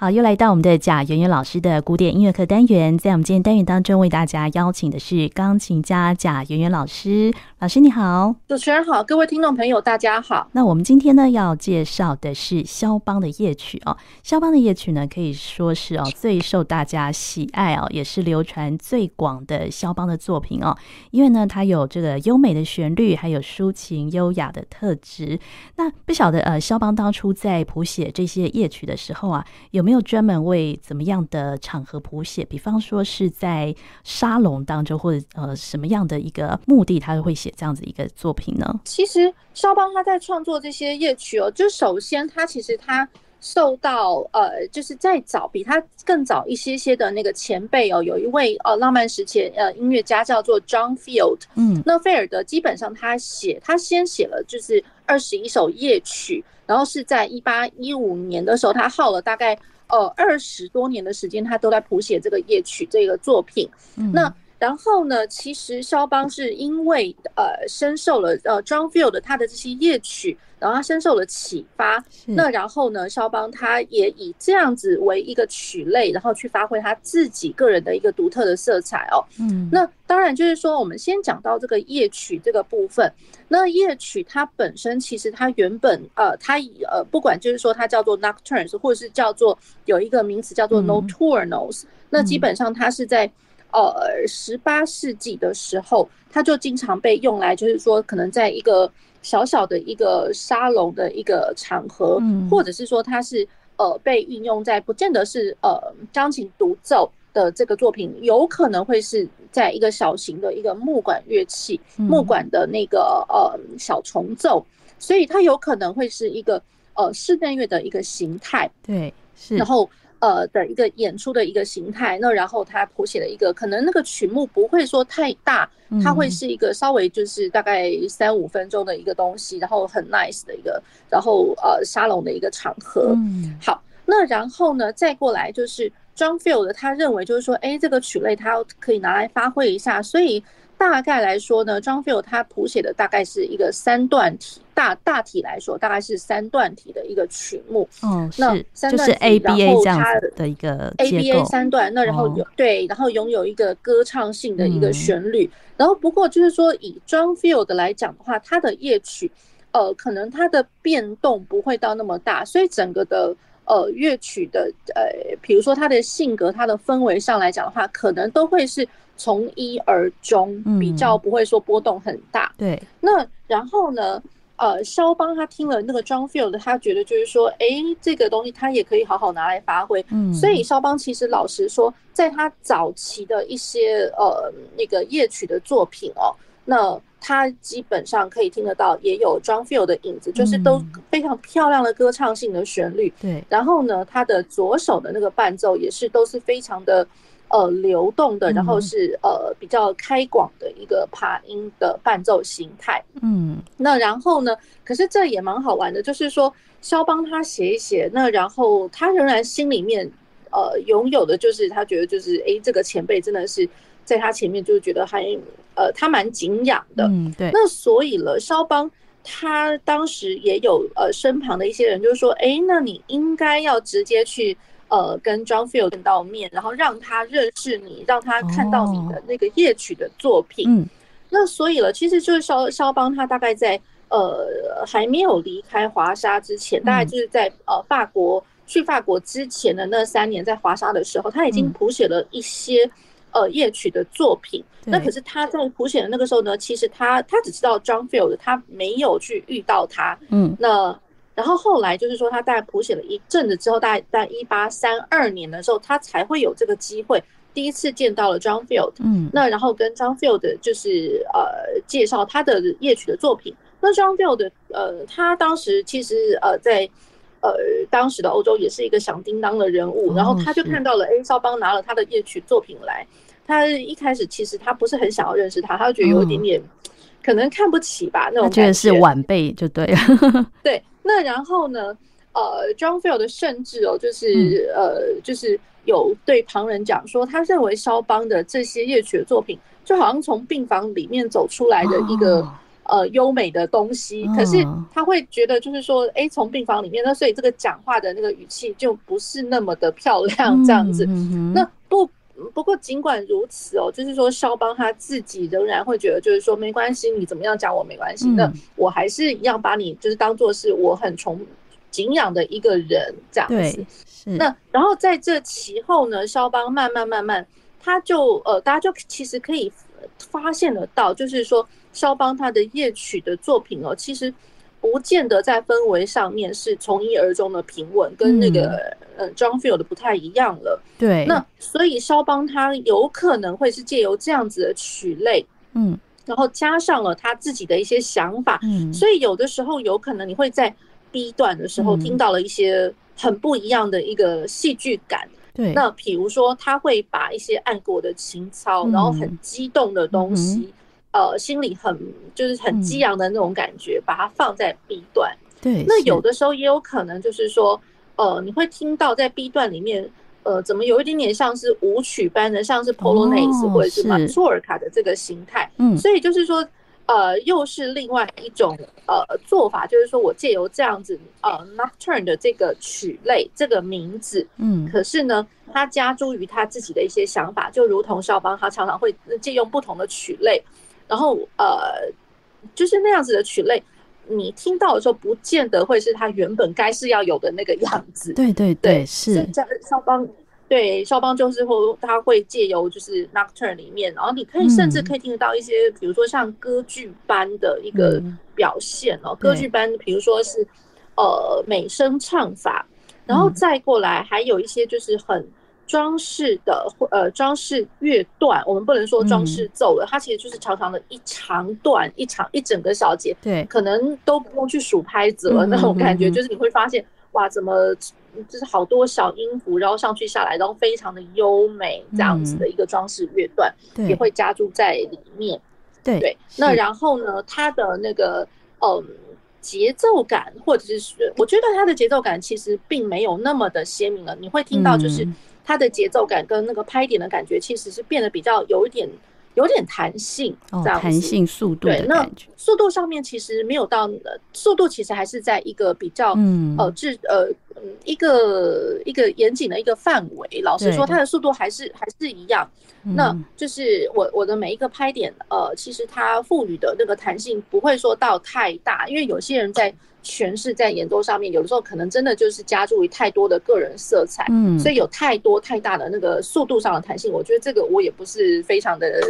好，又来到我们的贾圆圆老师的古典音乐课单元，在我们今天单元当中，为大家邀请的是钢琴家贾圆圆老师。老师你好，主持人好，各位听众朋友大家好。那我们今天呢要介绍的是肖邦的夜曲哦。肖邦的夜曲呢可以说是哦最受大家喜爱哦，也是流传最广的肖邦的作品哦。因为呢它有这个优美的旋律，还有抒情优雅的特质。那不晓得呃肖邦当初在谱写这些夜曲的时候啊，有没有没有专门为怎么样的场合谱写？比方说是在沙龙当中，或者呃什么样的一个目的，他会写这样子一个作品呢？其实肖邦他在创作这些夜曲哦，就首先他其实他受到呃，就是再早比他更早一些些的那个前辈哦，有一位呃浪漫时期呃音乐家叫做 John Field，嗯，那菲尔德基本上他写他先写了就是二十一首夜曲，然后是在一八一五年的时候，他耗了大概。呃，二十多年的时间，他都在谱写这个夜曲这个作品。嗯、那然后呢，其实肖邦是因为呃深受了呃 John Field 他的这些夜曲。然后他深受了启发，那然后呢，肖邦他也以这样子为一个曲类，然后去发挥他自己个人的一个独特的色彩哦。嗯，那当然就是说，我们先讲到这个夜曲这个部分。那夜曲它本身其实它原本呃，它呃不管就是说它叫做 nocturnes，或者是叫做有一个名词叫做 nocturnals，那基本上它是在呃十八世纪的时候，它就经常被用来就是说可能在一个。小小的一个沙龙的一个场合，或者是说它是呃被运用在不见得是呃钢琴独奏的这个作品，有可能会是在一个小型的一个木管乐器，木管的那个呃小重奏，所以它有可能会是一个呃室内乐的一个形态。对，是，然后。呃的一个演出的一个形态，那然后他谱写了一个，可能那个曲目不会说太大，它会是一个稍微就是大概三五分钟的一个东西，然后很 nice 的一个，然后呃沙龙的一个场合。嗯好，那然后呢再过来就是 John Field 他认为就是说，哎，这个曲类他可以拿来发挥一下，所以。大概来说呢，John Field 他谱写的大概是一个三段体，大大体来说大概是三段体的一个曲目。嗯，那三段体，就是 ABA 这样子的一个 ABA 三段，那然后有对，然后拥有一个歌唱性的一个旋律。然后不过就是说，以 John Field 来讲的话，他的夜曲，呃，可能它的变动不会到那么大，所以整个的呃乐曲的呃，比如说他的性格、他的氛围上来讲的话，可能都会是。从一而终，比较不会说波动很大。嗯、对，那然后呢？呃，肖邦他听了那个 John Field，他觉得就是说，哎，这个东西他也可以好好拿来发挥。嗯，所以肖邦其实老实说，在他早期的一些呃那个夜曲的作品哦，那他基本上可以听得到，也有 John Field 的影子，就是都非常漂亮的歌唱性的旋律。对，然后呢，他的左手的那个伴奏也是都是非常的。呃，流动的，然后是呃比较开广的一个爬音的伴奏形态。嗯，那然后呢？可是这也蛮好玩的，就是说肖邦他写一写，那然后他仍然心里面呃拥有的就是他觉得就是哎，这个前辈真的是在他前面就是觉得还呃他蛮敬仰的。嗯，对。那所以了，肖邦他当时也有呃身旁的一些人就是说，哎，那你应该要直接去。呃，跟 John Field 见到面，然后让他认识你，让他看到你的那个夜曲的作品。哦、嗯，那所以了，其实就是肖肖邦他大概在呃还没有离开华沙之前，嗯、大概就是在呃法国去法国之前的那三年，在华沙的时候，他已经谱写了一些、嗯、呃夜曲的作品。那可是他在谱写的那个时候呢，其实他他只知道 John Field，他没有去遇到他。嗯，那。然后后来就是说，他大概谱写了一阵子之后，大概在一八三二年的时候，他才会有这个机会，第一次见到了 John Field。嗯，那然后跟 John Field 就是呃介绍他的夜曲的作品。那 John Field 呃，他当时其实呃在呃当时的欧洲也是一个响叮当的人物。然后他就看到了，哎，肖邦拿了他的夜曲作品来。他一开始其实他不是很想要认识他，他就觉得有一点点可能看不起吧，那种感觉。觉得是晚辈就对了。对。那然后呢？呃，John Field 甚至哦，就是呃，就是有对旁人讲说，他认为肖邦的这些夜曲的作品，就好像从病房里面走出来的一个呃优美的东西，可是他会觉得就是说，哎，从病房里面，那所以这个讲话的那个语气就不是那么的漂亮这样子。那不不过尽管如此哦，就是说肖邦他自己仍然会觉得，就是说没关系，你怎么样讲我没关系，那我还是要把你就是当做是我很崇敬仰的一个人这样子。那然后在这其后呢，肖邦慢慢慢慢，他就呃，大家就其实可以发现得到，就是说。肖邦他的夜曲的作品哦，其实不见得在氛围上面是从一而终的平稳，跟那个呃 John Field 的不太一样了。对，那所以肖邦他有可能会是借由这样子的曲类，嗯，然后加上了他自己的一些想法，嗯，所以有的时候有可能你会在 B 段的时候听到了一些很不一样的一个戏剧感。对，那比如说他会把一些爱国的情操，然后很激动的东西。呃，心里很就是很激昂的那种感觉，嗯、把它放在 B 段。对，那有的时候也有可能就是说，呃，你会听到在 B 段里面，呃，怎么有一点点像是舞曲般的，像是 Polonaise、哦、或者是马祖尔卡的这个形态。嗯，所以就是说，呃，又是另外一种呃做法，就是说我借由这样子呃 Nocturne 的这个曲类这个名字，嗯，可是呢，他加诸于他自己的一些想法，就如同肖邦，他常常会借用不同的曲类。然后呃，就是那样子的曲类，你听到的时候，不见得会是他原本该是要有的那个样子。对对对，对是。在肖邦，对肖邦就是会他会借由就是 Nocturne 里面，然后你可以甚至可以听得到一些，嗯、比如说像歌剧般的一个表现哦，嗯、歌剧般，比如说是呃美声唱法，然后再过来还有一些就是很。装饰的或呃装饰乐段，我们不能说装饰奏了，嗯、它其实就是长长的一长段，一长一整个小节，对，可能都不用去数拍子了，那种感觉，就是你会发现，哇，怎么就是好多小音符，然后上去下来，然后非常的优美，这样子的一个装饰乐段，也会加注在里面，对。对。那然后呢，它的那个嗯节奏感，或者是我觉得它的节奏感其实并没有那么的鲜明了，你会听到就是。它的节奏感跟那个拍点的感觉，其实是变得比较有一点，有点弹性，这样子。弹性速度。对，那速度上面其实没有到，速度其实还是在一个比较，嗯，呃，制呃，一个一个严谨的一个范围。老实说，它的速度还是还是一样。那就是我我的每一个拍点，呃，其实它赋予的那个弹性不会说到太大，因为有些人在。诠释在演奏上面，有的时候可能真的就是加注于太多的个人色彩，嗯，所以有太多太大的那个速度上的弹性，我觉得这个我也不是非常的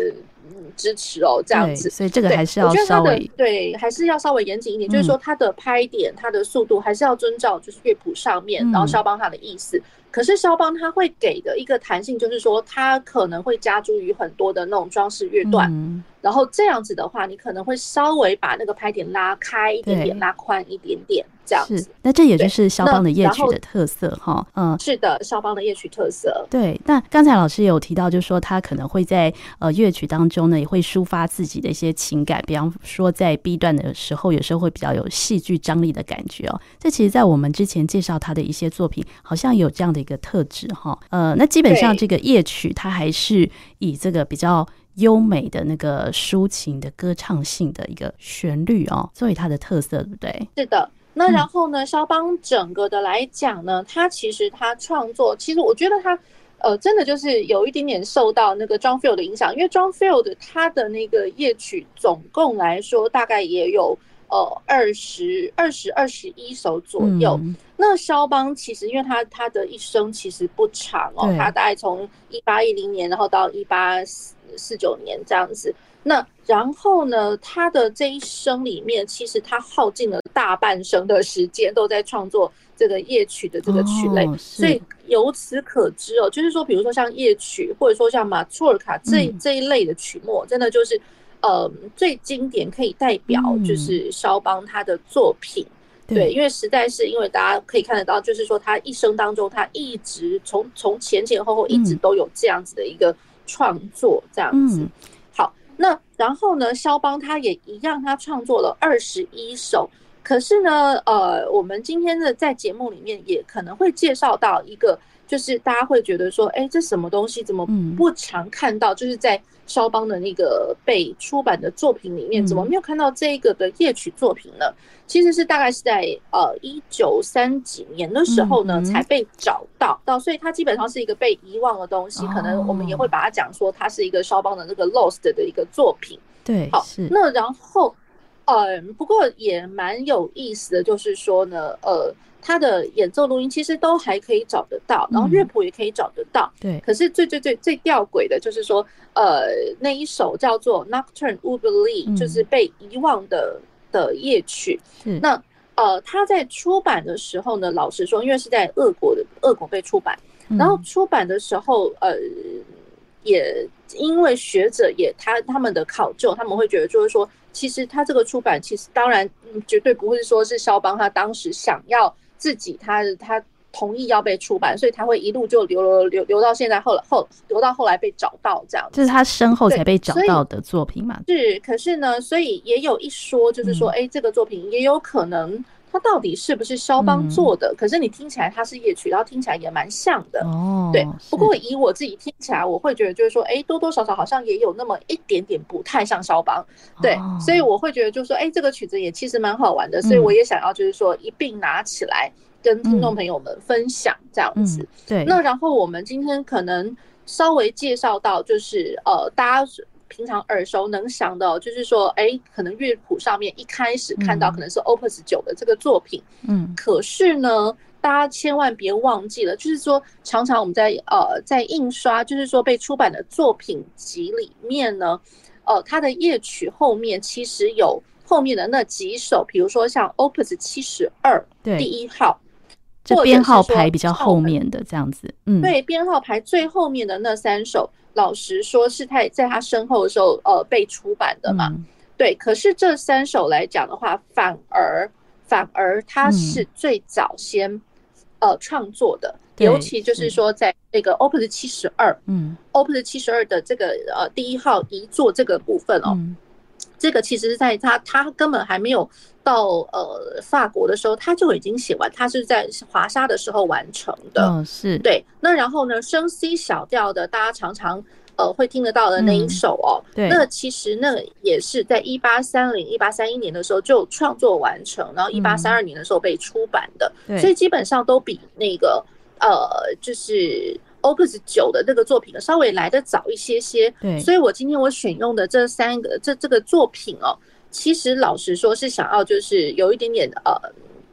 支持哦，这样子，所以这个还是要稍微对，还是要稍微严谨一点，就是说它的拍点、它的速度还是要遵照就是乐谱上面，然后肖邦他的意思。可是肖邦他会给的一个弹性，就是说他可能会加诸于很多的那种装饰乐段，嗯、然后这样子的话，你可能会稍微把那个拍点拉开一点点，拉宽一点点。这样子，那这也就是肖邦的夜曲的特色哈。嗯，是的，肖邦的夜曲特色。对，那刚才老师有提到，就是说他可能会在呃乐曲当中呢，也会抒发自己的一些情感。比方说，在 B 段的时候，有时候会比较有戏剧张力的感觉哦。这其实，在我们之前介绍他的一些作品，好像有这样的一个特质哈。呃，那基本上这个夜曲，它还是以这个比较优美的那个抒情的歌唱性的一个旋律哦，作为它的特色，对不对？是的。那然后呢，肖邦整个的来讲呢，他其实他创作，其实我觉得他，呃，真的就是有一点点受到那个 John Field 的影响，因为 John Field 他的那个夜曲总共来说大概也有呃二十二十二十一首左右。嗯、那肖邦其实因为他他的一生其实不长哦，他大概从一八一零年然后到一八四九年这样子。那然后呢，他的这一生里面，其实他耗尽了大半生的时间，都在创作这个夜曲的这个曲类。所以由此可知哦，就是说，比如说像夜曲，或者说像马祖尔卡这这一类的曲目，真的就是呃最经典，可以代表就是肖邦他的作品。对，因为实在是因为大家可以看得到，就是说他一生当中，他一直从从前前后后一直都有这样子的一个创作，这样子。那然后呢，肖邦他也一样，他创作了二十一首可是呢，呃，我们今天的在节目里面也可能会介绍到一个，就是大家会觉得说，哎，这什么东西怎么不常看到？就是在萧邦的那个被出版的作品里面，怎么没有看到这个的夜曲作品呢？其实是大概是在呃一九三几年的时候呢才被找到到，所以它基本上是一个被遗忘的东西。可能我们也会把它讲说，它是一个肖邦的那个 lost 的一个作品。对，好，那然后。嗯，不过也蛮有意思的，就是说呢，呃，他的演奏录音其实都还可以找得到，然后乐谱也可以找得到。对、嗯，可是最最最最吊诡的就是说，呃，那一首叫做《Nocturne Oublié》，就是被遗忘的的夜曲。嗯、那呃，他在出版的时候呢，老实说，因为是在俄国的俄国被出版，然后出版的时候，呃，也因为学者也他他们的考究，他们会觉得就是说。其实他这个出版，其实当然绝对不会说是肖邦他当时想要自己他他同意要被出版，所以他会一路就留留留留到现在后来后留到后来被找到这样，这是他身后才被找到的作品嘛？是，可是呢，所以也有一说，就是说，哎，这个作品也有可能。它到底是不是肖邦做的？可是你听起来它是夜曲，然后听起来也蛮像的。哦，对。不过以我自己听起来，我会觉得就是说，哎，多多少少好像也有那么一点点不太像肖邦。对，所以我会觉得就是说，哎，这个曲子也其实蛮好玩的。所以我也想要就是说一并拿起来跟听众朋友们分享这样子。对。那然后我们今天可能稍微介绍到就是呃，大家。平常耳熟能详的，就是说，哎，可能乐谱上面一开始看到可能是 Opus 九的这个作品，嗯，可是呢，大家千万别忘记了，就是说，常常我们在呃在印刷，就是说被出版的作品集里面呢，呃，它的夜曲后面其实有后面的那几首，比如说像 Opus 七十二第一号，这编号排比较后面的这样子，嗯，对，编号排最后面的那三首。老实说，是他在他身后的时候，呃，被出版的嘛？嗯、对。可是这三首来讲的话，反而反而他是最早先、嗯、呃创作的，尤其就是说，在那个 Opus 七十二，嗯，Opus 七十二的这个呃第一号遗作这个部分哦。嗯这个其实是在他他根本还没有到呃法国的时候，他就已经写完，他是在华沙的时候完成的。嗯，是对。那然后呢，升 C 小调的，大家常常呃会听得到的那一首哦，对，那其实那也是在一八三零、一八三一年的时候就创作完成，然后一八三二年的时候被出版的，所以基本上都比那个呃就是。Opus 九的那个作品呢，稍微来的早一些些，对，所以我今天我选用的这三个这这个作品哦，其实老实说是想要就是有一点点呃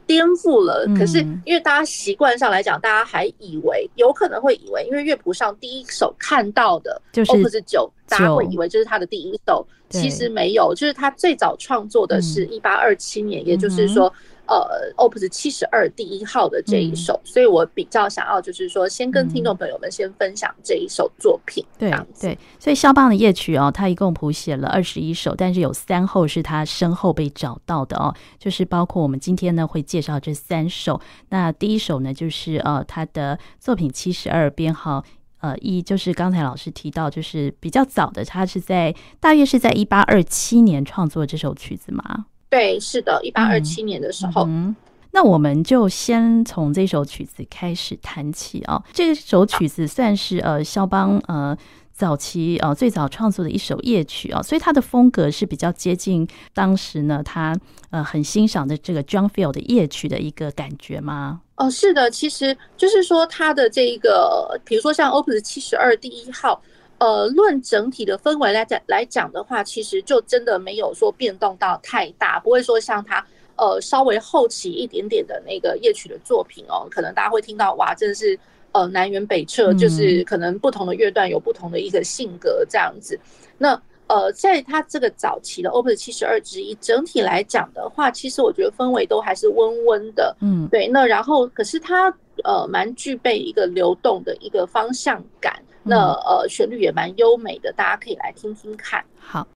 颠覆了，可是因为大家习惯上来讲，大家还以为有可能会以为，因为乐谱上第一首看到的就是 Opus 九，大家会以为这是他的第一首，其实没有，就是他最早创作的是一八二七年，也就是说。呃，Opus 七十二第一号的这一首，嗯，所以我比较想要就是说，先跟听众朋友们先分享这一首作品。对对，所以肖邦的夜曲哦，他一共谱写了二十一首，但是有三后是他身后被找到的哦，就是包括我们今天呢会介绍这三首。那第一首呢，就是呃他的作品七十二编号呃一，就是刚才老师提到，就是比较早的，他是在大约是在一八二七年创作这首曲子嘛。对，是的，一八二七年的时候。嗯，那我们就先从这首曲子开始谈起啊。这首曲子算是呃肖邦呃早期呃最早创作的一首夜曲啊，所以它的风格是比较接近当时呢他呃很欣赏的这个 John Field 的夜曲的一个感觉吗？哦，是的，其实就是说他的这一个，比如说像 Opus 七十二第一号。呃，论整体的氛围来讲来讲的话，其实就真的没有说变动到太大，不会说像他呃稍微后期一点点的那个夜曲的作品哦，可能大家会听到哇，真的是呃南辕北辙，就是可能不同的乐段有不同的一个性格这样子。那呃，在他这个早期的 Opus 七十二之一，整体来讲的话，其实我觉得氛围都还是温温的，嗯，对。那然后可是它呃蛮具备一个流动的一个方向感。那呃，旋律也蛮优美的，大家可以来听听看。好。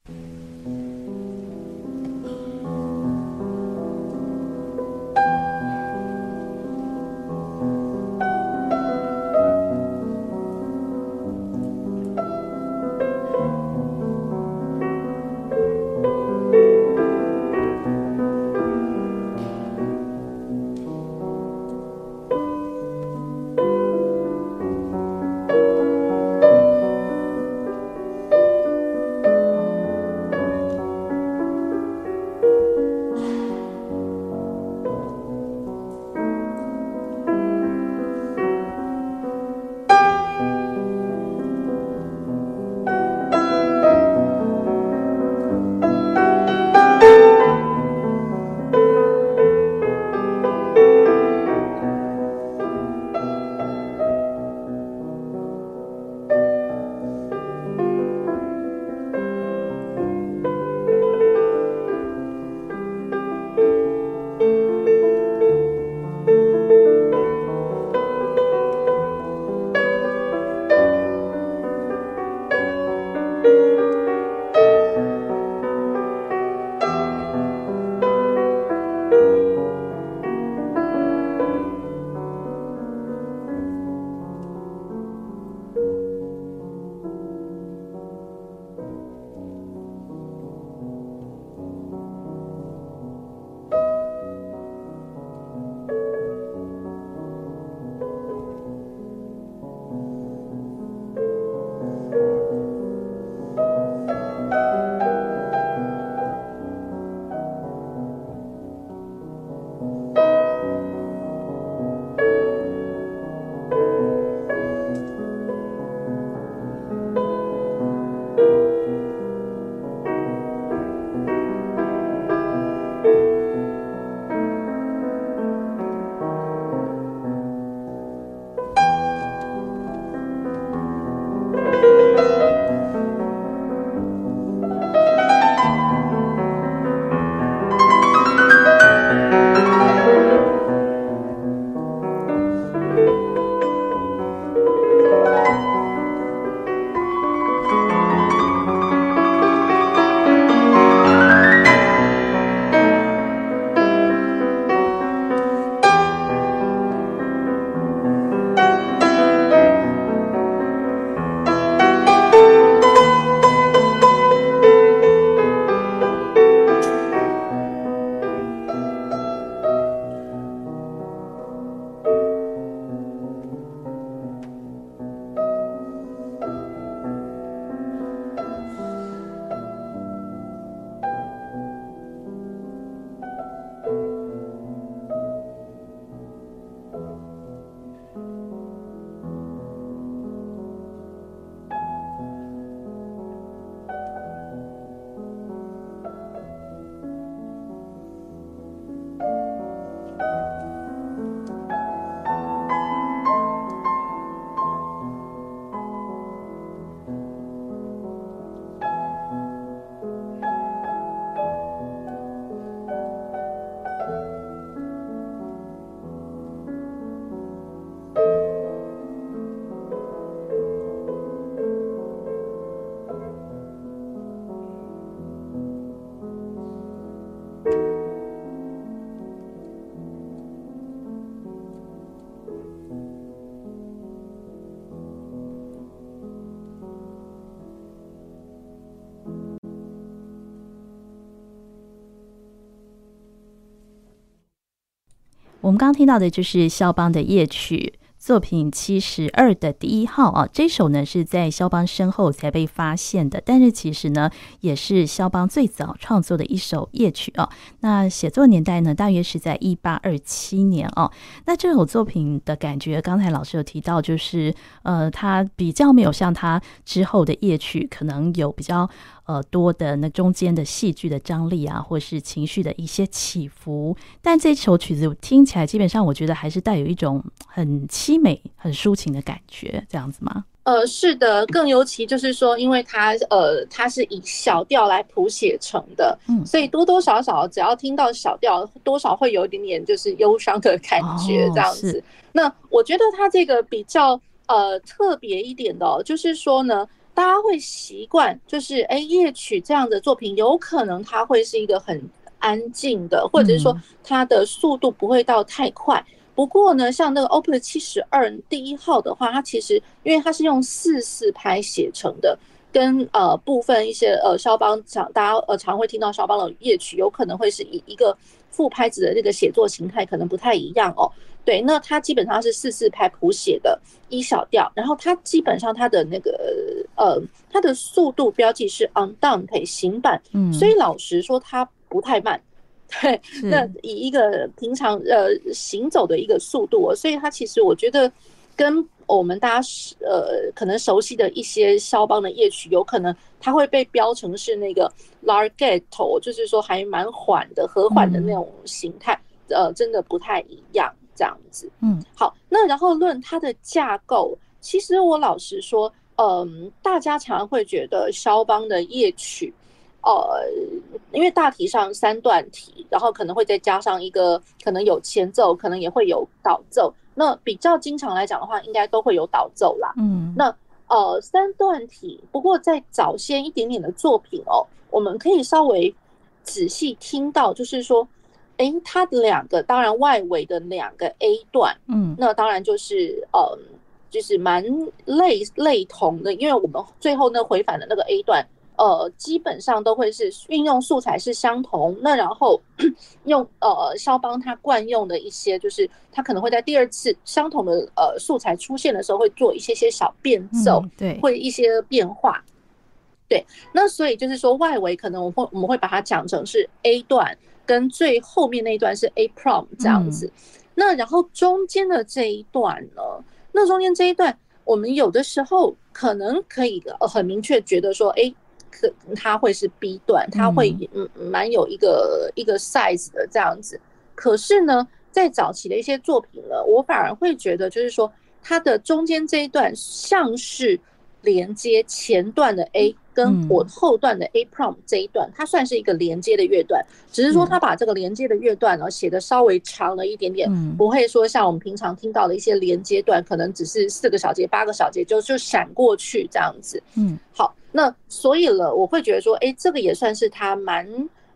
我们刚刚听到的就是肖邦的夜曲。作品七十二的第一号啊，这首呢是在肖邦身后才被发现的，但是其实呢也是肖邦最早创作的一首夜曲哦。那写作年代呢大约是在一八二七年哦。那这首作品的感觉，刚才老师有提到，就是呃，它比较没有像他之后的夜曲，可能有比较。呃，多的那中间的戏剧的张力啊，或是情绪的一些起伏，但这首曲子听起来，基本上我觉得还是带有一种很凄美、很抒情的感觉，这样子吗？呃，是的，更尤其就是说，因为它呃，它是以小调来谱写成的，嗯，所以多多少少只要听到小调，多少会有一点点就是忧伤的感觉，这样子。哦，那我觉得它这个比较呃特别一点的，哦，就是说呢。大家会习惯，就是哎，夜曲这样的作品，有可能它会是一个很安静的，或者是说它的速度不会到太快。不过呢，像那个 Opus 七十二第一号的话，它其实因为它是用四四拍写成的，跟呃部分一些呃肖邦常大家呃常会听到肖邦的夜曲，有可能会是以一个副拍子的这个写作形态可能不太一样哦。对，那它基本上是四四拍谱写的一小调，然后它基本上它的那个呃，它的速度标记是 Andante 行板，嗯，所以老实说它不太慢，对，那以一个平常呃行走的一个速度，哦所以它其实我觉得跟我们大家呃可能熟悉的一些肖邦的夜曲，有可能它会被标成是那个 Larghetto，就是说还蛮缓的、和缓的那种形态，呃，真的不太一样。这样子，嗯，好，那然后论它的架构，其实我老实说，嗯，大家常常会觉得肖邦的夜曲，呃，因为大体上三段体，然后可能会再加上一个，可能有前奏，可能也会有导奏。那比较经常来讲的话，应该都会有导奏啦。嗯，那呃，三段体，不过在早先一点点的作品哦，我们可以稍微仔细听到，就是说。诶，它的两个当然外围的两个 A 段，嗯，那当然就是呃，就是蛮类类同的，因为我们最后那回返的那个 A 段，呃，基本上都会是运用素材是相同。那然后 用呃肖邦他惯用的一些，就是他可能会在第二次相同的呃素材出现的时候，会做一些些小变奏，对，会一些变化。对，那所以就是说外围可能我会我们会把它讲成是 A 段。跟最后面那一段是 A prime 这样子，那然后中间的这一段呢？那中间这一段，我们有的时候可能可以呃很明确觉得说，哎，可它会是 B 段，它会嗯蛮有一个一个 size 的这样子。可是呢，在早期的一些作品呢，我反而会觉得就是说，它的中间这一段像是连接前段的 A。跟我后段的 A prime 这一段，它算是一个连接的乐段，只是说它把这个连接的乐段呢写的稍微长了一点点，不会说像我们平常听到的一些连接段，可能只是四个小节、八个小节就就闪过去这样子。嗯，好，那所以了，我会觉得说，哎，这个也算是它蛮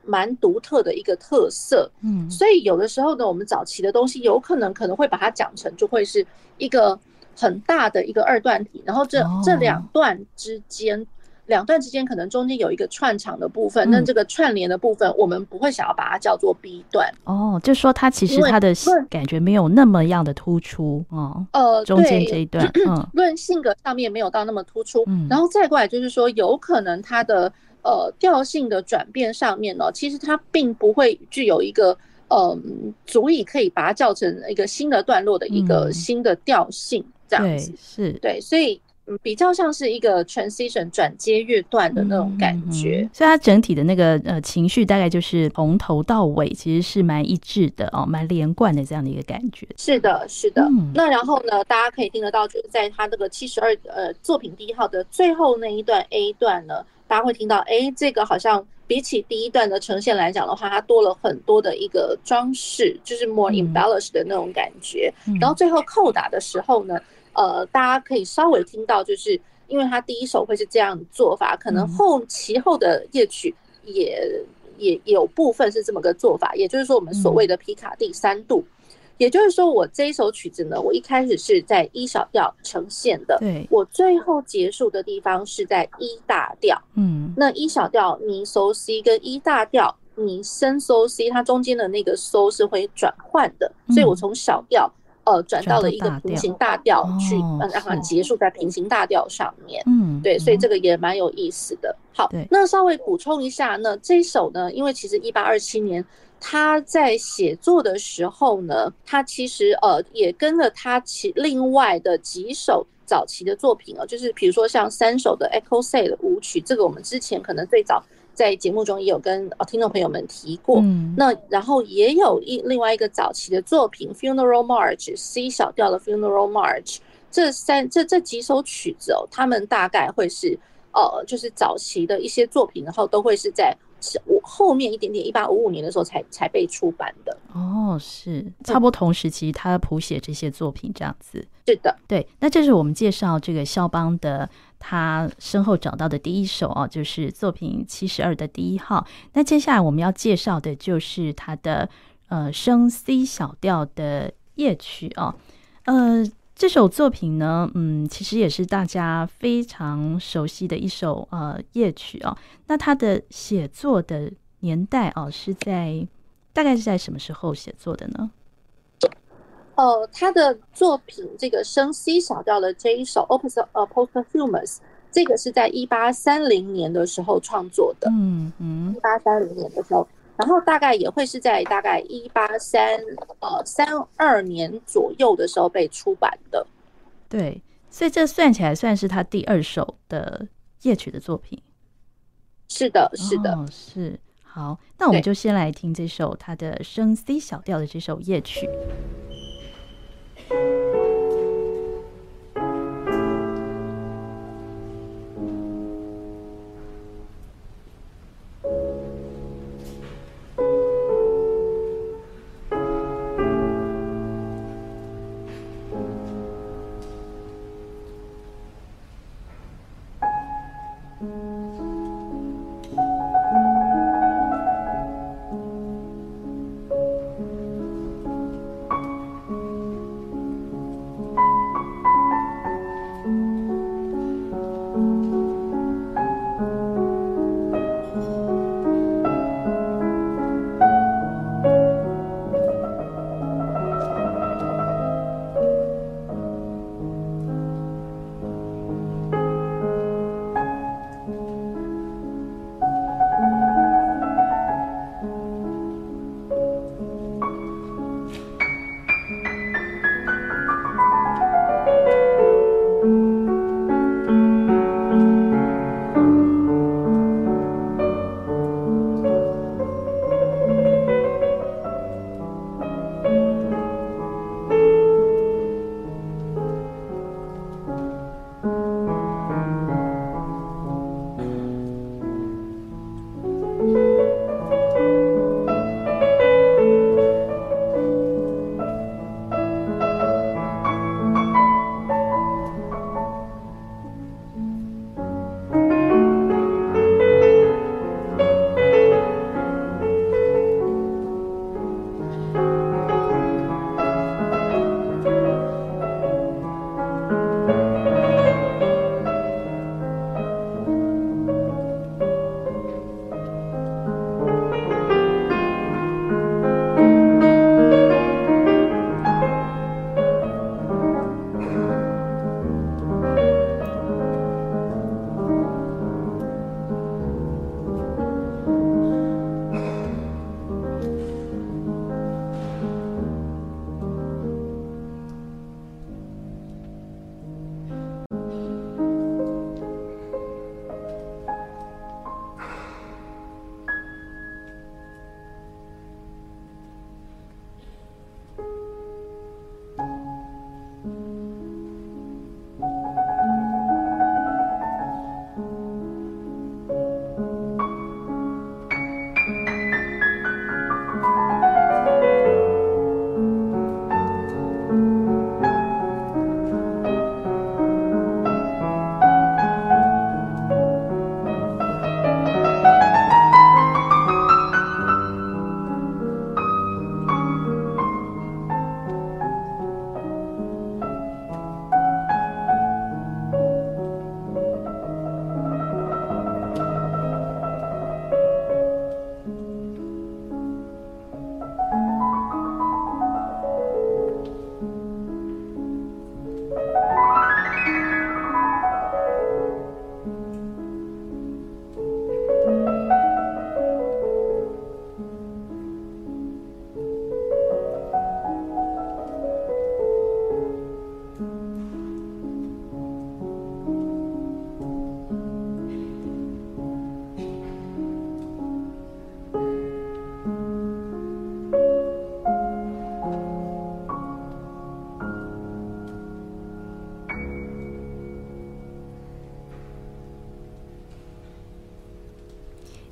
蛮独特的一个特色。嗯，所以有的时候呢，我们早期的东西有可能可能会把它讲成就会是一个很大的一个二段体，然后这这两段之间。两段之间可能中间有一个串场的部分，那、嗯、这个串联的部分，我们不会想要把它叫做 B 段。哦，就说它其实它的感觉没有那么样的突出哦。呃，中间这一段，嗯，论性格上面没有到那么突出。嗯，然后再过来就是说，有可能它的呃调性的转变上面呢，其实它并不会具有一个嗯足以可以把它叫成一个新的段落的一个新的调性，这样子、嗯、是对，所以。嗯，比较像是一个 transition 转接乐段的那种感觉，嗯嗯、所以它整体的那个呃情绪大概就是从头到尾其实是蛮一致的哦，蛮连贯的这样的一个感觉。是的，是的。嗯、那然后呢，大家可以听得到，就是在他这个七十二呃作品第一号的最后那一段 A 段呢，大家会听到，哎，这个好像比起第一段的呈现来讲的话，它多了很多的一个装饰，就是 more embellished 的那种感觉。嗯、然后最后扣打的时候呢。呃，大家可以稍微听到，就是因为他第一首会是这样做法，可能后其后的夜曲也也有部分是这么个做法，也就是说我们所谓的皮卡第三度，也就是说我这一首曲子呢，我一开始是在一小调呈现的，对，我最后结束的地方是在一大调，嗯，那一小调咪、嗦、C 跟一大调你升 SO C，它中间的那个 SO 是会转换的，所以我从小调。呃，转到了一个平行大调去，嗯，让它结束在平行大调上面。嗯，对，所以这个也蛮有意思的。好，那稍微补充一下，那这一首呢，因为其实一八二七年他在写作的时候呢，他其实呃也跟了他其另外的几首早期的作品啊，就是比如说像三首的 Ecossay 的舞曲，这个我们之前可能最早。在节目中也有跟听众朋友们提过，嗯、那然后也有一另外一个早期的作品《Funeral March》C 小调的《Funeral March》，这三这这几首曲子哦，他们大概会是呃，就是早期的一些作品，然后都会是在我后面一点点，一八五五年的时候才才被出版的。哦，是差不多同时期他谱写这些作品这样子。是的，对。那这是我们介绍这个肖邦的。他身后找到的第一首哦，就是作品七十二的第一号。那接下来我们要介绍的就是他的呃升 C 小调的夜曲哦。呃，这首作品呢，嗯，其实也是大家非常熟悉的一首呃夜曲哦。那他的写作的年代哦，是在大概是在什么时候写作的呢？呃，他的作品这个升 C 小调的这一首 Opus 呃 Posthumus，这个是在一八三零年的时候创作的。嗯嗯，一八三零年的时候，然后大概也会是在大概一八三呃三二年左右的时候被出版的。对，所以这算起来算是他第二首的夜曲的作品。是的，是的，哦、是。好，那我们就先来听这首他的升 C 小调的这首夜曲。thank you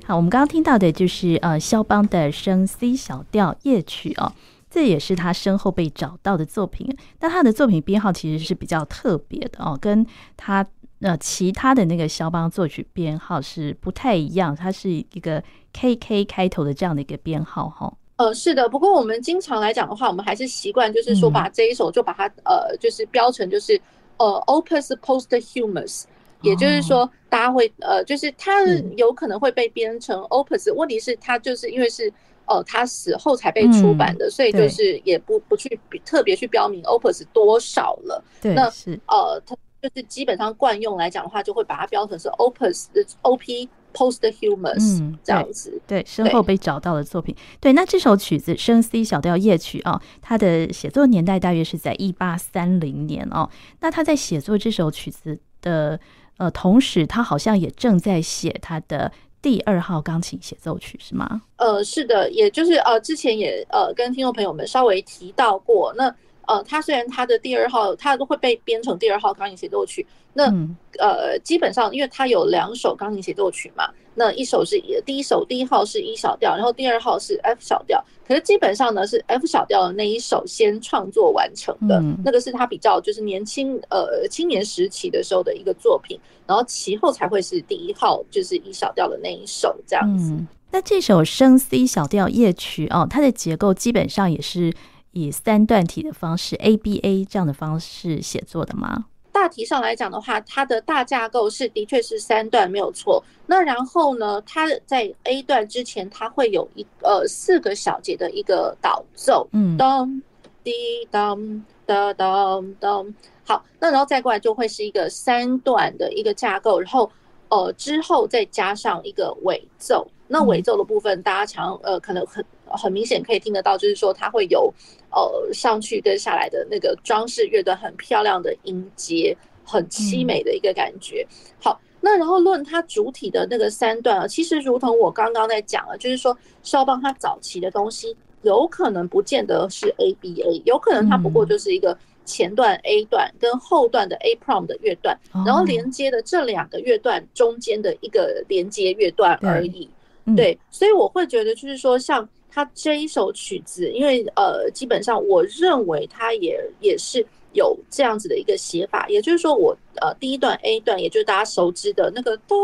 好，我们刚刚听到的就是呃肖邦的升 C 小调夜曲哦，这也是他身后被找到的作品。但他的作品编号其实是比较特别的哦，跟他呃其他的那个肖邦作曲编号是不太一样，它是一个 KK 开头的这样的一个编号哈、哦。呃，是的，不过我们经常来讲的话，我们还是习惯就是说把这一首就把它、嗯、呃就是标成就是呃 Opus Posthumous。也就是说，大家会呃，就是他有可能会被编成 opus，问题是他就是因为是呃他死后才被出版的，所以就是也不不去特别去标明 opus 多少了。对，那呃，他就是基本上惯用来讲的话，就会把它标成是 opus op posthumous 这样子。对，身后被找到的作品。对，那这首曲子升 C 小调夜曲啊，它的写作年代大约是在一八三零年哦。那他在写作这首曲子的。呃，同时他好像也正在写他的第二号钢琴协奏曲，是吗？呃，是的，也就是呃，之前也呃跟听众朋友们稍微提到过，那呃，他虽然他的第二号他都会被编成第二号钢琴协奏曲，那、嗯、呃，基本上因为他有两首钢琴协奏曲嘛。那一首是第一首第一号是 E 小调，然后第二号是 F 小调。可是基本上呢，是 F 小调的那一首先创作完成的，嗯、那个是他比较就是年轻呃青年时期的时候的一个作品，然后其后才会是第一号就是 E 小调的那一首这样子。嗯、那这首升 C 小调夜曲哦，它的结构基本上也是以三段体的方式 ABA 这样的方式写作的吗？大体上来讲的话，它的大架构是的确是三段没有错。那然后呢，它在 A 段之前，它会有一呃四个小节的一个导奏，嗯，咚滴咚哒咚咚。好，那然后再过来就会是一个三段的一个架构，然后呃之后再加上一个尾奏。那尾奏的部分，大家常呃可能很。很明显可以听得到，就是说它会有呃上去跟下来的那个装饰乐段，很漂亮的音阶，很凄美的一个感觉。好，那然后论它主体的那个三段啊，其实如同我刚刚在讲了，就是说肖邦他早期的东西有可能不见得是 ABA，有可能它不过就是一个前段 A 段跟后段的 A prime 的乐段，然后连接的这两个乐段中间的一个连接乐段而已。对，所以我会觉得就是说像。他这一首曲子，因为呃，基本上我认为他也也是有这样子的一个写法，也就是说我，我呃第一段 A 段，也就是大家熟知的那个咚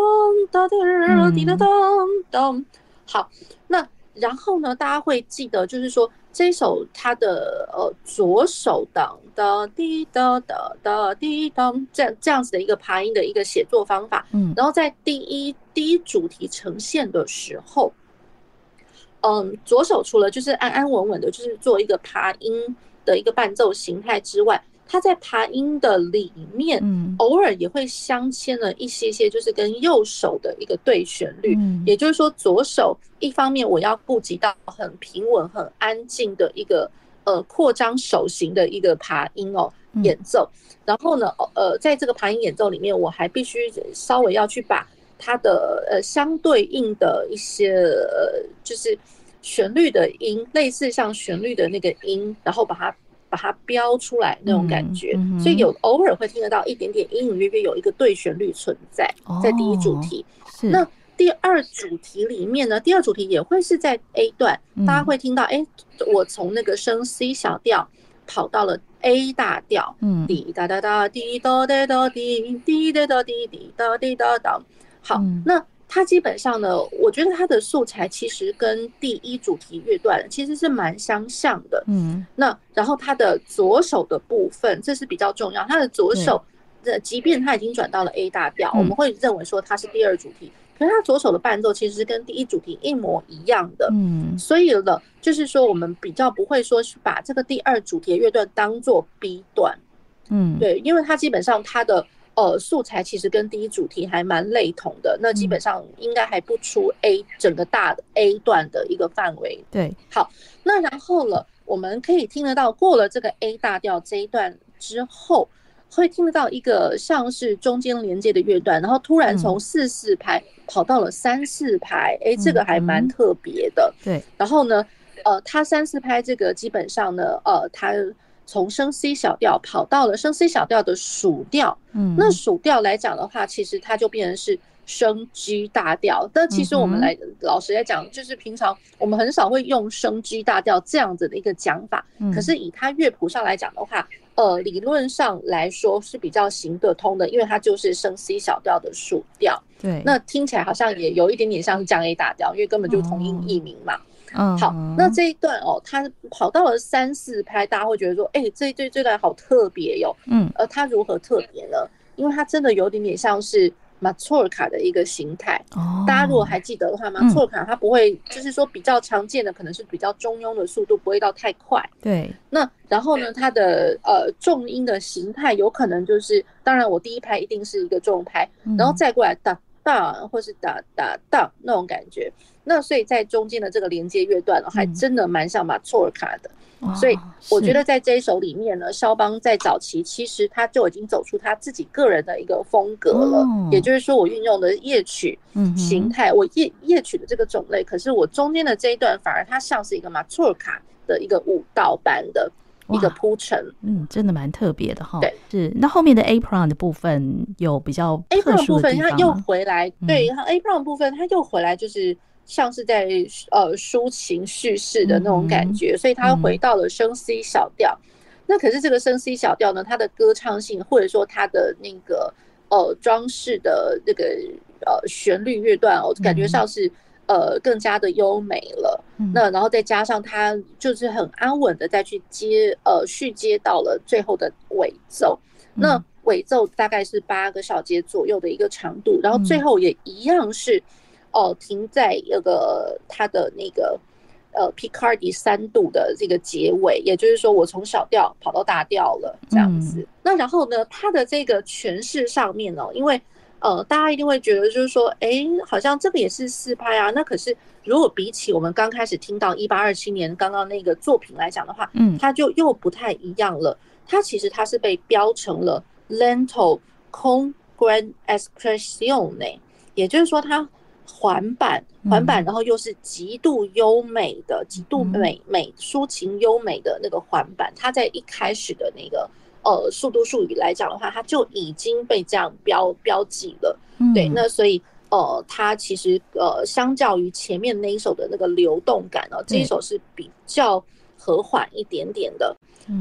哒哒滴哒咚咚。好，那然后呢，大家会记得，就是说这一首它的呃左手当哒滴哒哒哒滴当这样这样子的一个爬音的一个写作方法，嗯，然后在第一第一主题呈现的时候。嗯，左手除了就是安安稳稳的，就是做一个爬音的一个伴奏形态之外，它在爬音的里面，嗯，偶尔也会镶嵌了一些些，就是跟右手的一个对旋律。嗯，也就是说，左手一方面我要顾及到很平稳、很安静的一个呃扩张手型的一个爬音哦演奏，然后呢，呃，在这个爬音演奏里面，我还必须稍微要去把。它的呃相对应的一些呃就是旋律的音，类似像旋律的那个音，然后把它把它标出来那种感觉，嗯嗯、所以有偶尔会听得到一点点隐隐约约有一个对旋律存在，在第一主题。哦、那第二主题里面呢，第二主题也会是在 A 段，嗯、大家会听到，哎，我从那个升 C 小调跑到了 A 大调，嗯，滴哒哒哒滴哒哒哒滴滴哒哒滴滴哒滴哒哒。好，那它基本上呢，我觉得它的素材其实跟第一主题乐段其实是蛮相像的。嗯，那然后它的左手的部分，这是比较重要。它的左手，的即便它已经转到了 A 大调，我们会认为说它是第二主题，可是它左手的伴奏其实是跟第一主题一模一样的。嗯，所以了，就是说我们比较不会说是把这个第二主题乐段当做 B 段。嗯，对，因为它基本上它的。呃，素材其实跟第一主题还蛮类同的，那基本上应该还不出 A 整个大的 A 段的一个范围。对，好，那然后了，我们可以听得到，过了这个 A 大调这一段之后，会听得到一个像是中间连接的乐段，然后突然从四四拍跑到了三四拍，哎、嗯，这个还蛮特别的。对，然后呢，呃，它三四拍这个基本上呢，呃，它。从升 C 小调跑到了升 C 小调的属调。嗯，那属调来讲的话，其实它就变成是。升 G 大调，但其实我们来、嗯、老实来讲，就是平常我们很少会用升 G 大调这样子的一个讲法。嗯、可是以它乐谱上来讲的话，呃，理论上来说是比较行得通的，因为它就是升 C 小调的属调。对，那听起来好像也有一点点像是降 A 大调，因为根本就同音异名嘛。嗯，好，那这一段哦，它跑到了三四拍，大家会觉得说，哎、欸，这这这段好特别哟。嗯，而它如何特别呢？因为它真的有点点像是。马错尔卡的一个形态，哦、大家如果还记得的话，马错尔卡它不会，就是说比较常见的可能是比较中庸的速度，不会到太快。对。那然后呢，它的呃重音的形态有可能就是，当然我第一拍一定是一个重拍，嗯、然后再过来哒哒或是哒哒哒那种感觉。那所以在中间的这个连接乐段，还真的蛮像马错尔卡的。所以我觉得在这一首里面呢，肖邦在早期其实他就已经走出他自己个人的一个风格了。也就是说，我运用的夜曲形态，我夜夜曲的这个种类，可是我中间的这一段反而它像是一个马错尔卡的一个舞蹈般的一个铺陈。嗯，真的蛮特别的哈。对，是。那后面的 A prime 的部分有比较 apron 部分，它又回来。对，然后 apron 部分它又回来，就是。像是在呃抒情叙事的那种感觉，嗯、所以它回到了升 C 小调。嗯、那可是这个升 C 小调呢，它的歌唱性或者说它的那个呃装饰的那个呃旋律乐段哦，感觉上是呃更加的优美了。嗯、那然后再加上它就是很安稳的再去接呃续接到了最后的尾奏。嗯、那尾奏大概是八个小节左右的一个长度，然后最后也一样是。哦，停在那个它的那个呃，Picardy 三度的这个结尾，也就是说，我从小调跑到大调了这样子。嗯、那然后呢，它的这个诠释上面哦，因为呃，大家一定会觉得就是说，哎、欸，好像这个也是四拍啊。那可是如果比起我们刚开始听到一八二七年刚刚那个作品来讲的话，嗯，它就又不太一样了。它其实它是被标成了 lento con gran espressione，也就是说它。缓板，缓板，然后又是极度优美的、极度美美抒情优美的那个缓板，它在一开始的那个呃速度术语来讲的话，它就已经被这样标标记了。对，那所以呃，它其实呃，相较于前面那一首的那个流动感呢，这一首是比较和缓一点点的。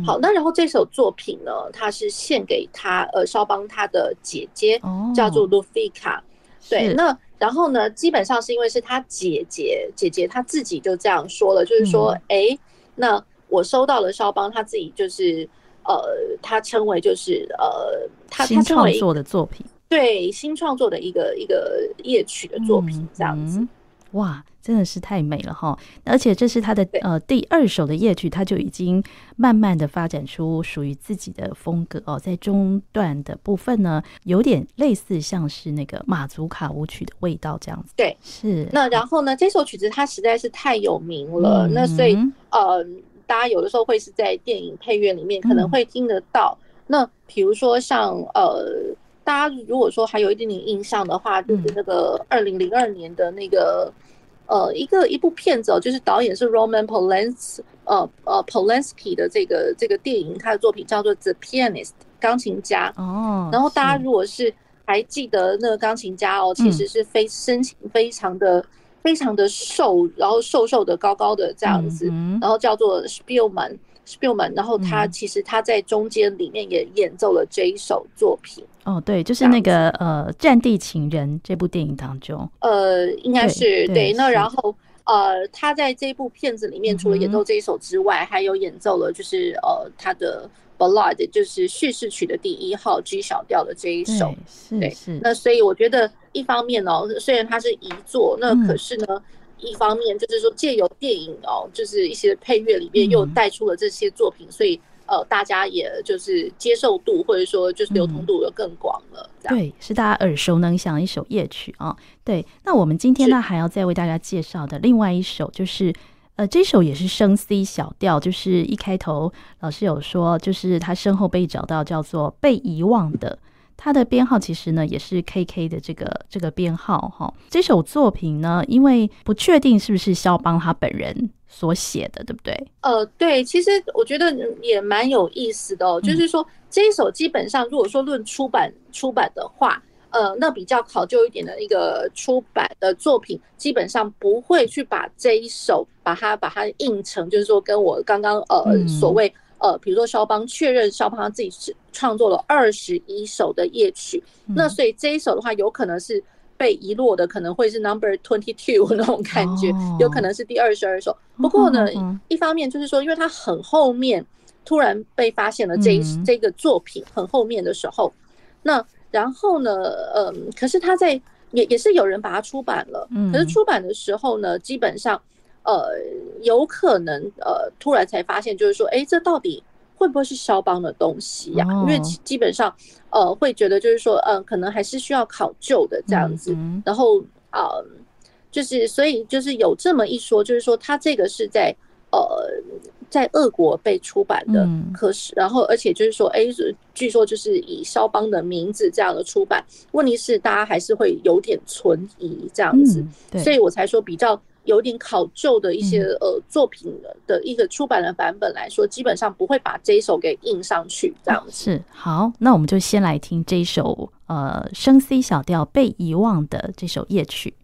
好，那然后这首作品呢，它是献给他呃肖邦他的姐姐，叫做卢菲卡。对，那。然后呢，基本上是因为是他姐姐，姐姐她自己就这样说了，就是说，哎、嗯，那我收到了肖邦他自己就是，呃，他称为就是呃，他他称为新创作的作品，对，新创作的一个一个夜曲的作品，这样子，嗯嗯、哇。真的是太美了哈！而且这是他的呃第二首的夜曲，他就已经慢慢的发展出属于自己的风格哦。在中段的部分呢，有点类似像是那个马祖卡舞曲的味道这样子。对，是。那然后呢，这首曲子它实在是太有名了，嗯、那所以呃，大家有的时候会是在电影配乐里面可能会听得到。嗯、那比如说像呃，大家如果说还有一点点印象的话，就是那个二零零二年的那个。呃，一个一部片子哦，就是导演是 Roman Polanski，呃呃 Polanski 的这个这个电影，他的作品叫做《The Pianist》钢琴家。哦。然后大家如果是还记得那个钢琴家哦，其实是非深情非常的非常的瘦，然后瘦瘦的高高的这样子，然后叫做 Spielmann。Spielman，然后他其实他在中间里面也演奏了这一首作品。嗯、哦，对，就是那个呃，《战地情人》这部电影当中，呃，应该是对，对。那然后呃，他在这部片子里面除了演奏这一首之外，嗯、还有演奏了就是呃他的 Ballade，就是叙事曲的第一号 G 小调的这一首。对，是是。那所以我觉得一方面哦，虽然它是遗作，那可是呢。嗯一方面就是说，借由电影哦，就是一些配乐里面又带出了这些作品，嗯、所以呃，大家也就是接受度或者说就是流通度又更广了。嗯、对，是大家耳熟能详的一首夜曲啊、哦。对，那我们今天呢还要再为大家介绍的另外一首，就是呃，这首也是升 C 小调，就是一开头老师有说，就是他身后被找到叫做被遗忘的。它的编号其实呢也是 KK 的这个这个编号哈。这首作品呢，因为不确定是不是肖邦他本人所写的，对不对？呃，对，其实我觉得也蛮有意思的哦。嗯、就是说，这一首基本上，如果说论出版出版的话，呃，那比较考究一点的一个出版的作品，基本上不会去把这一首把它把它印成，就是说跟我刚刚呃、嗯、所谓呃，比如说肖邦确认肖邦他自己是创作了二十一首的夜曲，嗯、那所以这一首的话，有可能是。被遗落的可能会是 Number Twenty Two 那种感觉，有可能是第二十二首。不过呢，一方面就是说，因为它很后面突然被发现了这一这个作品很后面的时候，那然后呢，嗯，可是他在也也是有人把它出版了，可是出版的时候呢，基本上呃有可能呃突然才发现，就是说，哎，这到底。会不会是肖邦的东西呀、啊？因为基本上，呃，会觉得就是说，嗯、呃，可能还是需要考究的这样子。然后，呃，就是所以就是有这么一说，就是说他这个是在呃在俄国被出版的，可是然后而且就是说，哎，据说就是以肖邦的名字这样的出版，问题是大家还是会有点存疑这样子，所以我才说比较。有点考究的一些呃作品的一个出版的版本来说，基本上不会把这一首给印上去，这样子。是，好，那我们就先来听这一首呃升 C 小调被遗忘的这首夜曲。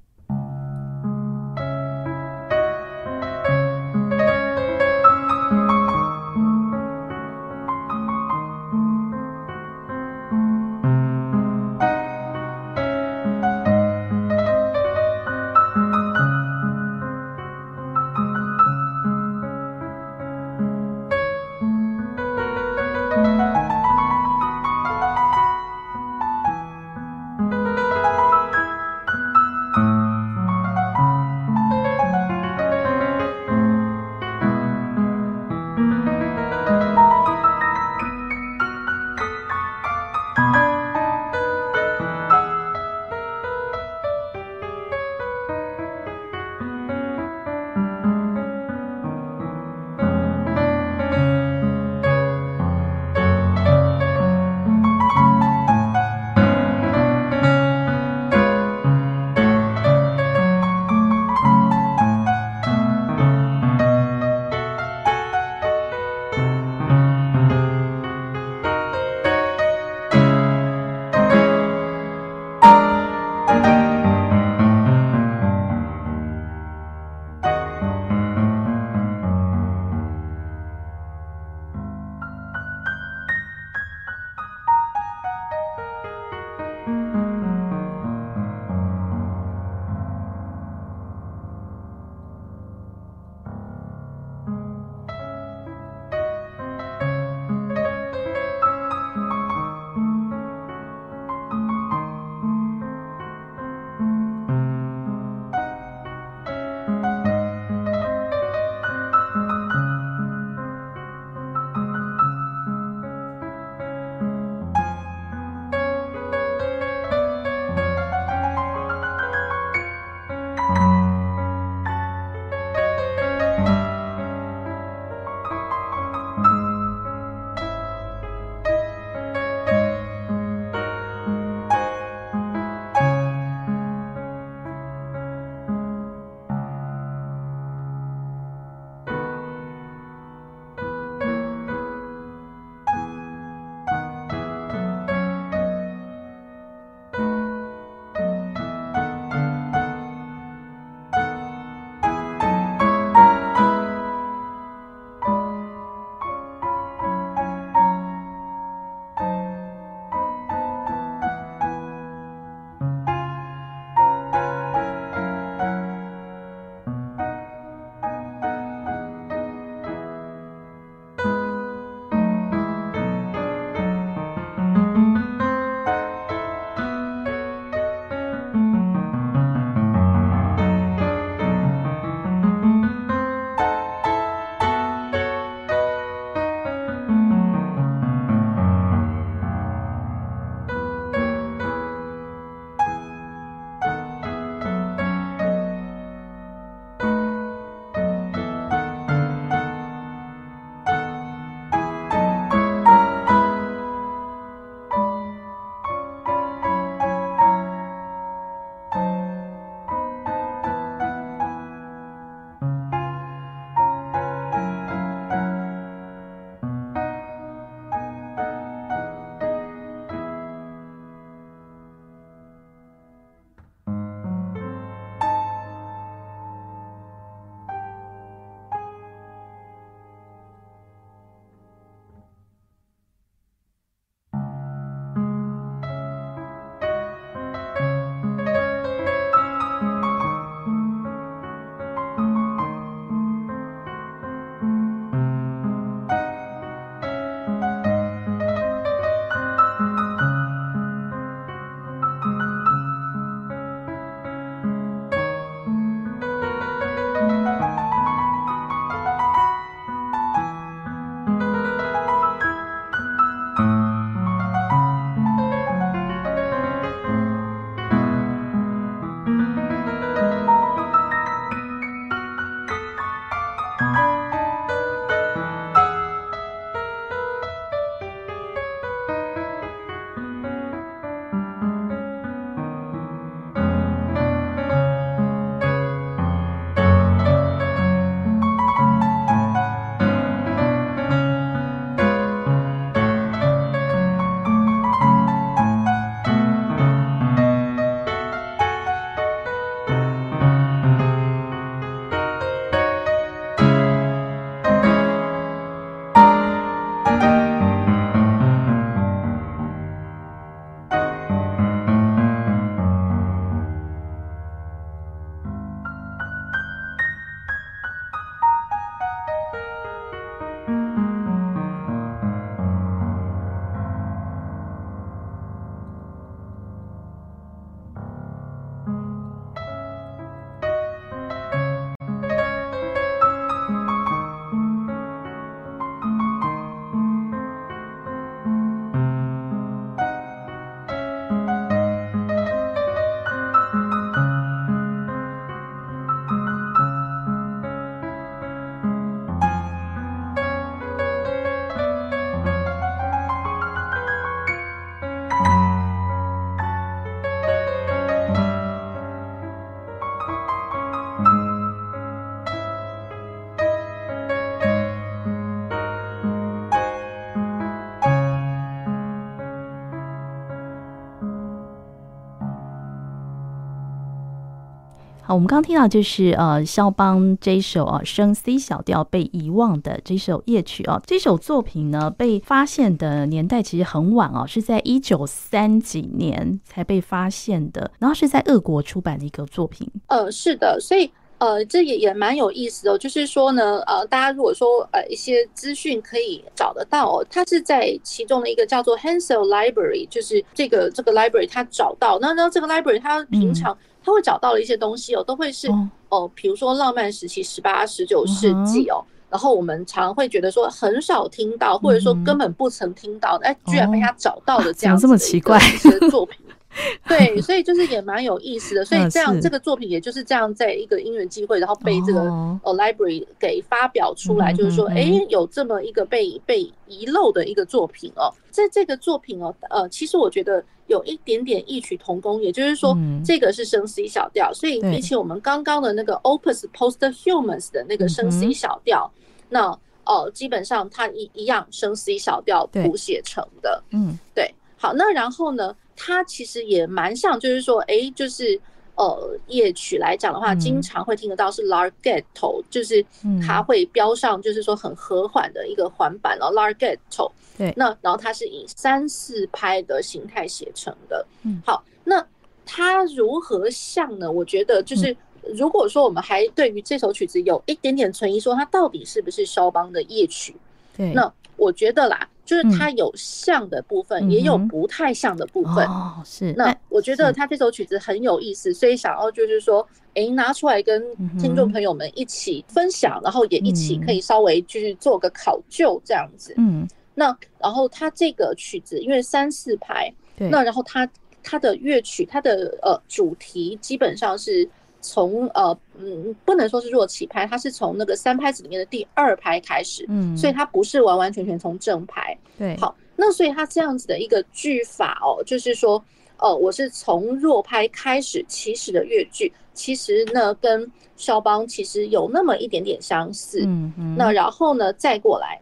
好，我们刚刚听到就是呃，肖邦这一首啊升 C 小调被遗忘的这首夜曲哦，这首作品呢被发现的年代其实很晚哦，是在一九三几年才被发现的，然后是在俄国出版的一个作品。呃，是的，所以呃，这也也蛮有意思的，就是说呢，呃，大家如果说呃一些资讯可以找得到哦，它是在其中的一个叫做 Hansel Library，就是这个这个 library 它找到，那那这个 library 它平常、他会找到了一些东西哦，都会是哦，比如说浪漫时期十八、十九世纪哦，然后我们常会觉得说很少听到，或者说根本不曾听到的，哎，居然被他找到了这样这么奇怪一些作品。对，所以就是也蛮有意思的，所以这样这个作品也就是这样，在一个因缘机会，然后被这个呃 library 给发表出来，就是说，哎，有这么一个被被遗漏的一个作品哦，在这个作品哦，呃，其实我觉得有一点点异曲同工，也就是说，这个是升 C 小调，所以比起我们刚刚的那个 Opus Post Humans 的那个升 C 小调，那呃，基本上它一一样升 C 小调谱写成的，嗯，对，好，那然后呢？它其实也蛮像，就是说，哎，就是呃，夜曲来讲的话，经常会听得到是 larghetto，就是它会标上，就是说很和缓的一个环板，然后 larghetto。对，那然后它是以三四拍的形态写成的。嗯，好，那它如何像呢？我觉得就是，如果说我们还对于这首曲子有一点点存疑，说它到底是不是肖邦的夜曲？对，那我觉得啦。就是它有像的部分，也有不太像的部分。哦，是。那我觉得他这首曲子很有意思，所以想要就是说，诶，拿出来跟听众朋友们一起分享，然后也一起可以稍微就是做个考究这样子。嗯。那然后他这个曲子因为三四拍，对。那然后他他的乐曲，他的呃主题基本上是。从呃嗯，不能说是弱起拍，它是从那个三拍子里面的第二拍开始，嗯，所以它不是完完全全从正拍。对，好，那所以它这样子的一个句法哦，就是说，呃，我是从弱拍开始起始的乐句，其实呢跟肖邦其实有那么一点点相似，嗯嗯，那然后呢再过来，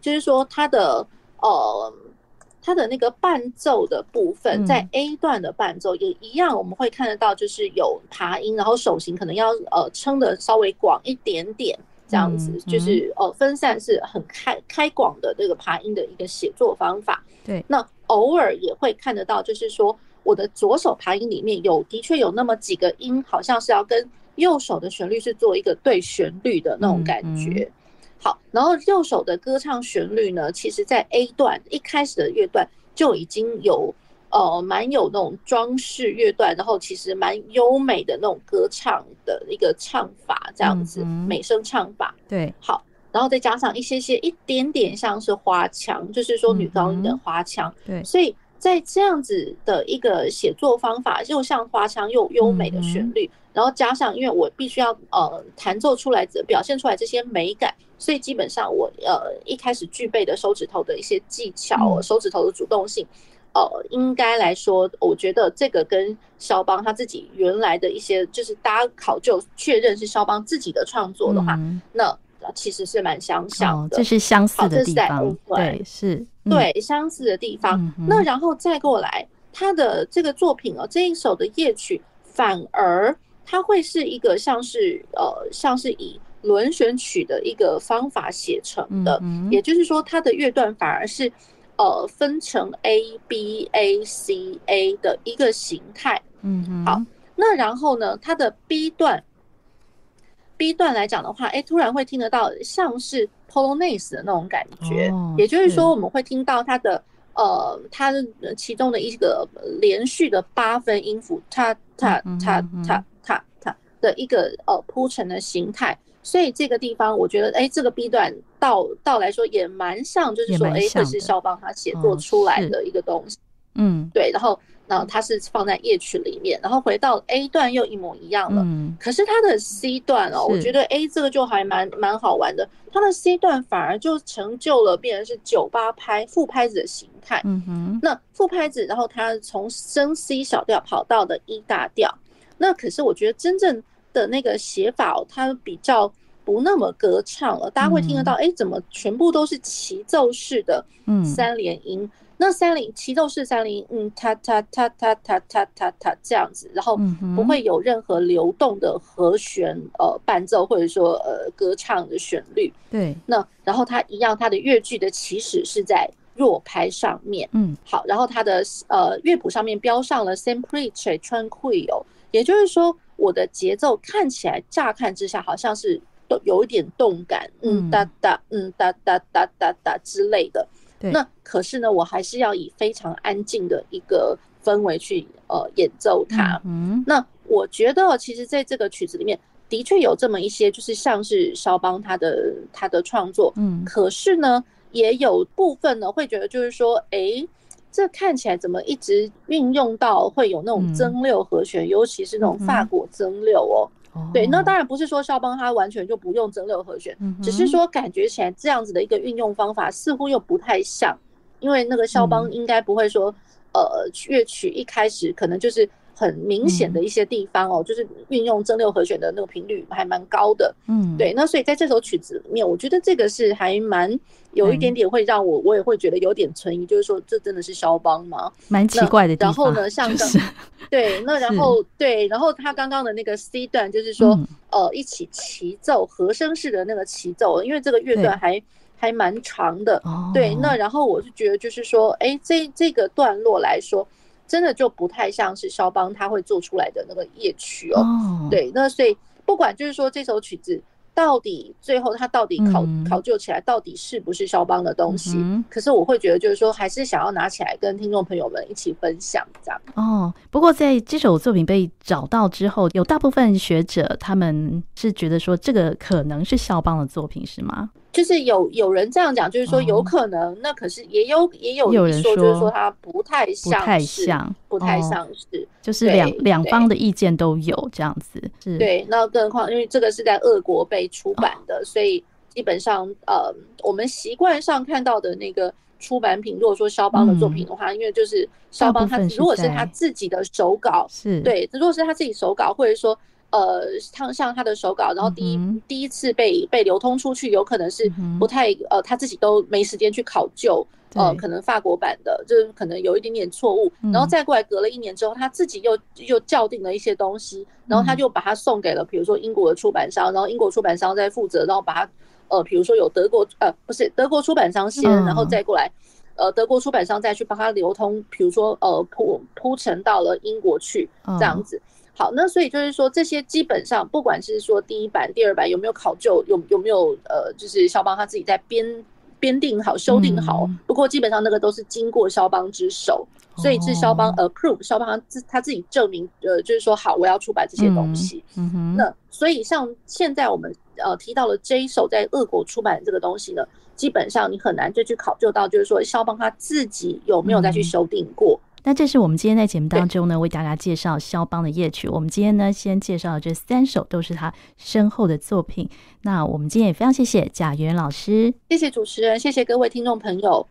就是说它的呃。它的那个伴奏的部分，在 A 段的伴奏也一样，我们会看得到，就是有爬音，然后手型可能要呃撑的稍微广一点点，这样子，就是呃分散是很开开广的这个爬音的一个写作方法。对，那偶尔也会看得到，就是说我的左手爬音里面有的确有那么几个音，好像是要跟右手的旋律是做一个对旋律的那种感觉。好，然后右手的歌唱旋律呢，其实在 A 段一开始的乐段就已经有呃蛮有那种装饰乐段，然后其实蛮优美的那种歌唱的一个唱法，这样子美声唱法。对，好，然后再加上一些些一点点像是花腔，就是说女高音的花腔。对，所以在这样子的一个写作方法，又像花腔又优美的旋律，然后加上因为我必须要呃弹奏出来，表现出来这些美感。所以基本上我呃一开始具备的手指头的一些技巧，手指头的主动性，呃，应该来说，我觉得这个跟肖邦他自己原来的一些，就是大家考究确认是肖邦自己的创作的话，那其实是蛮相像的，这是相似的地方，对，是，对，相似的地方。那然后再过来，他的这个作品哦，这一首的夜曲，反而它会是一个像是呃，像是以。轮旋曲的一个方法写成的，也就是说，它的乐段反而是呃分成 A B A C A 的一个形态。嗯，好，那然后呢，它的 B 段 B 段来讲的话，哎，突然会听得到像是 Polonaise 的那种感觉，也就是说，我们会听到它的呃，它的其中的一个连续的八分音符，它它它它它它的一个呃铺陈的形态。所以这个地方，我觉得，哎，这个 B 段到到来说也蛮像，就是说，哎，这是肖邦他写作出来的一个东西，嗯，对。然后，然后它是放在夜曲里面，然后回到 A 段又一模一样了。嗯。可是它的 C 段哦，我觉得，A，这个就还蛮蛮好玩的。它的 C 段反而就成就了，变成是九八拍副拍子的形态。嗯哼。那副拍子，然后它从升 C 小调跑到的 E 大调。那可是我觉得真正。的那个写法哦，它比较不那么歌唱了，大家会听得到，哎，怎么全部都是齐奏式的三连音？那三零齐奏式三零，嗯，它它它它它它它它这样子，然后不会有任何流动的和弦呃伴奏或者说呃歌唱的旋律。对，那然后它一样，它的乐句的起始是在弱拍上面。嗯，好，然后它的呃乐谱上面标上了 semplice tranquillo，也就是说我的节奏看起来乍看之下好像是都有一点动感，嗯哒哒，嗯哒哒哒哒哒之类的。对那可是呢，我还是要以非常安静的一个氛围去呃演奏它。嗯，那我觉得其实在这个曲子里面的确有这么一些，就是像是肖邦他的他的创作。嗯，可是呢，也有部分呢会觉得就是说，哎，这看起来怎么一直运用到会有那种增六和弦，嗯、尤其是那种法国增六哦。对，那当然不是说肖邦他完全就不用增六和弦，只是说感觉起来这样子的一个运用方法似乎又不太像，因为那个肖邦应该不会说，呃，乐曲一开始可能就是。很明显的一些地方哦，就是运用增六和弦的那个频率还蛮高的，嗯，对。那所以在这首曲子里面，我觉得这个是还蛮有一点点会让我，我也会觉得有点存疑，就是说这真的是肖邦吗？蛮奇怪的地方。然后呢，像刚 对，那然后对，然后他刚刚的那个 C 段，就是说呃一起齐奏和声式的那个齐奏，因为这个乐段还还蛮长的，对。那然后我是觉得就是说，哎，这这个段落来说。真的就不太像是肖邦他会做出来的那个夜曲哦。Oh. 对，那所以不管就是说这首曲子到底最后他到底考、嗯、考究起来到底是不是肖邦的东西，嗯、可是我会觉得就是说还是想要拿起来跟听众朋友们一起分享这样。哦，不过在这首作品被找到之后，有大部分学者他们是觉得说这个可能是肖邦的作品，是吗？就是有有人这样讲，就是说有可能，哦、那可是也有也有人说，就是说他不太像，不太像，不太像是，哦、就是两两方的意见都有这样子。是对，那更何况因为这个是在俄国被出版的，哦、所以基本上呃，我们习惯上看到的那个出版品，如果说肖邦的作品的话，嗯、因为就是肖邦他如果是他自己的手稿，是对，如果是他自己手稿，或者说。呃，像像他的手稿，然后第一、嗯、第一次被被流通出去，有可能是不太呃，他自己都没时间去考究，呃，可能法国版的，就是可能有一点点错误，然后再过来隔了一年之后，他自己又又校订了一些东西，然后他就把它送给了，比如说英国的出版商，然后英国出版商再负责，然后把它呃，比如说有德国呃，不是德国出版商先，然后再过来呃，德国出版商再去帮他流通，比如说呃铺铺陈到了英国去这样子。好，那所以就是说，这些基本上不管是说第一版、第二版有没有考究，有有没有呃，就是肖邦他自己在编编定好、修订好。不过基本上那个都是经过肖邦之手，所以是肖邦 approve，肖邦他自他自己证明，呃，就是说好，我要出版这些东西。嗯哼。那所以像现在我们呃提到了这一首在俄国出版这个东西呢，基本上你很难就去考究到，就是说肖邦他自己有没有再去修订过。那这是我们今天在节目当中呢，为大家介绍肖邦的夜曲。我们今天呢，先介绍这三首都是他身后的作品。那我们今天也非常谢谢贾圆圆老师，谢谢主持人，谢谢各位听众朋友。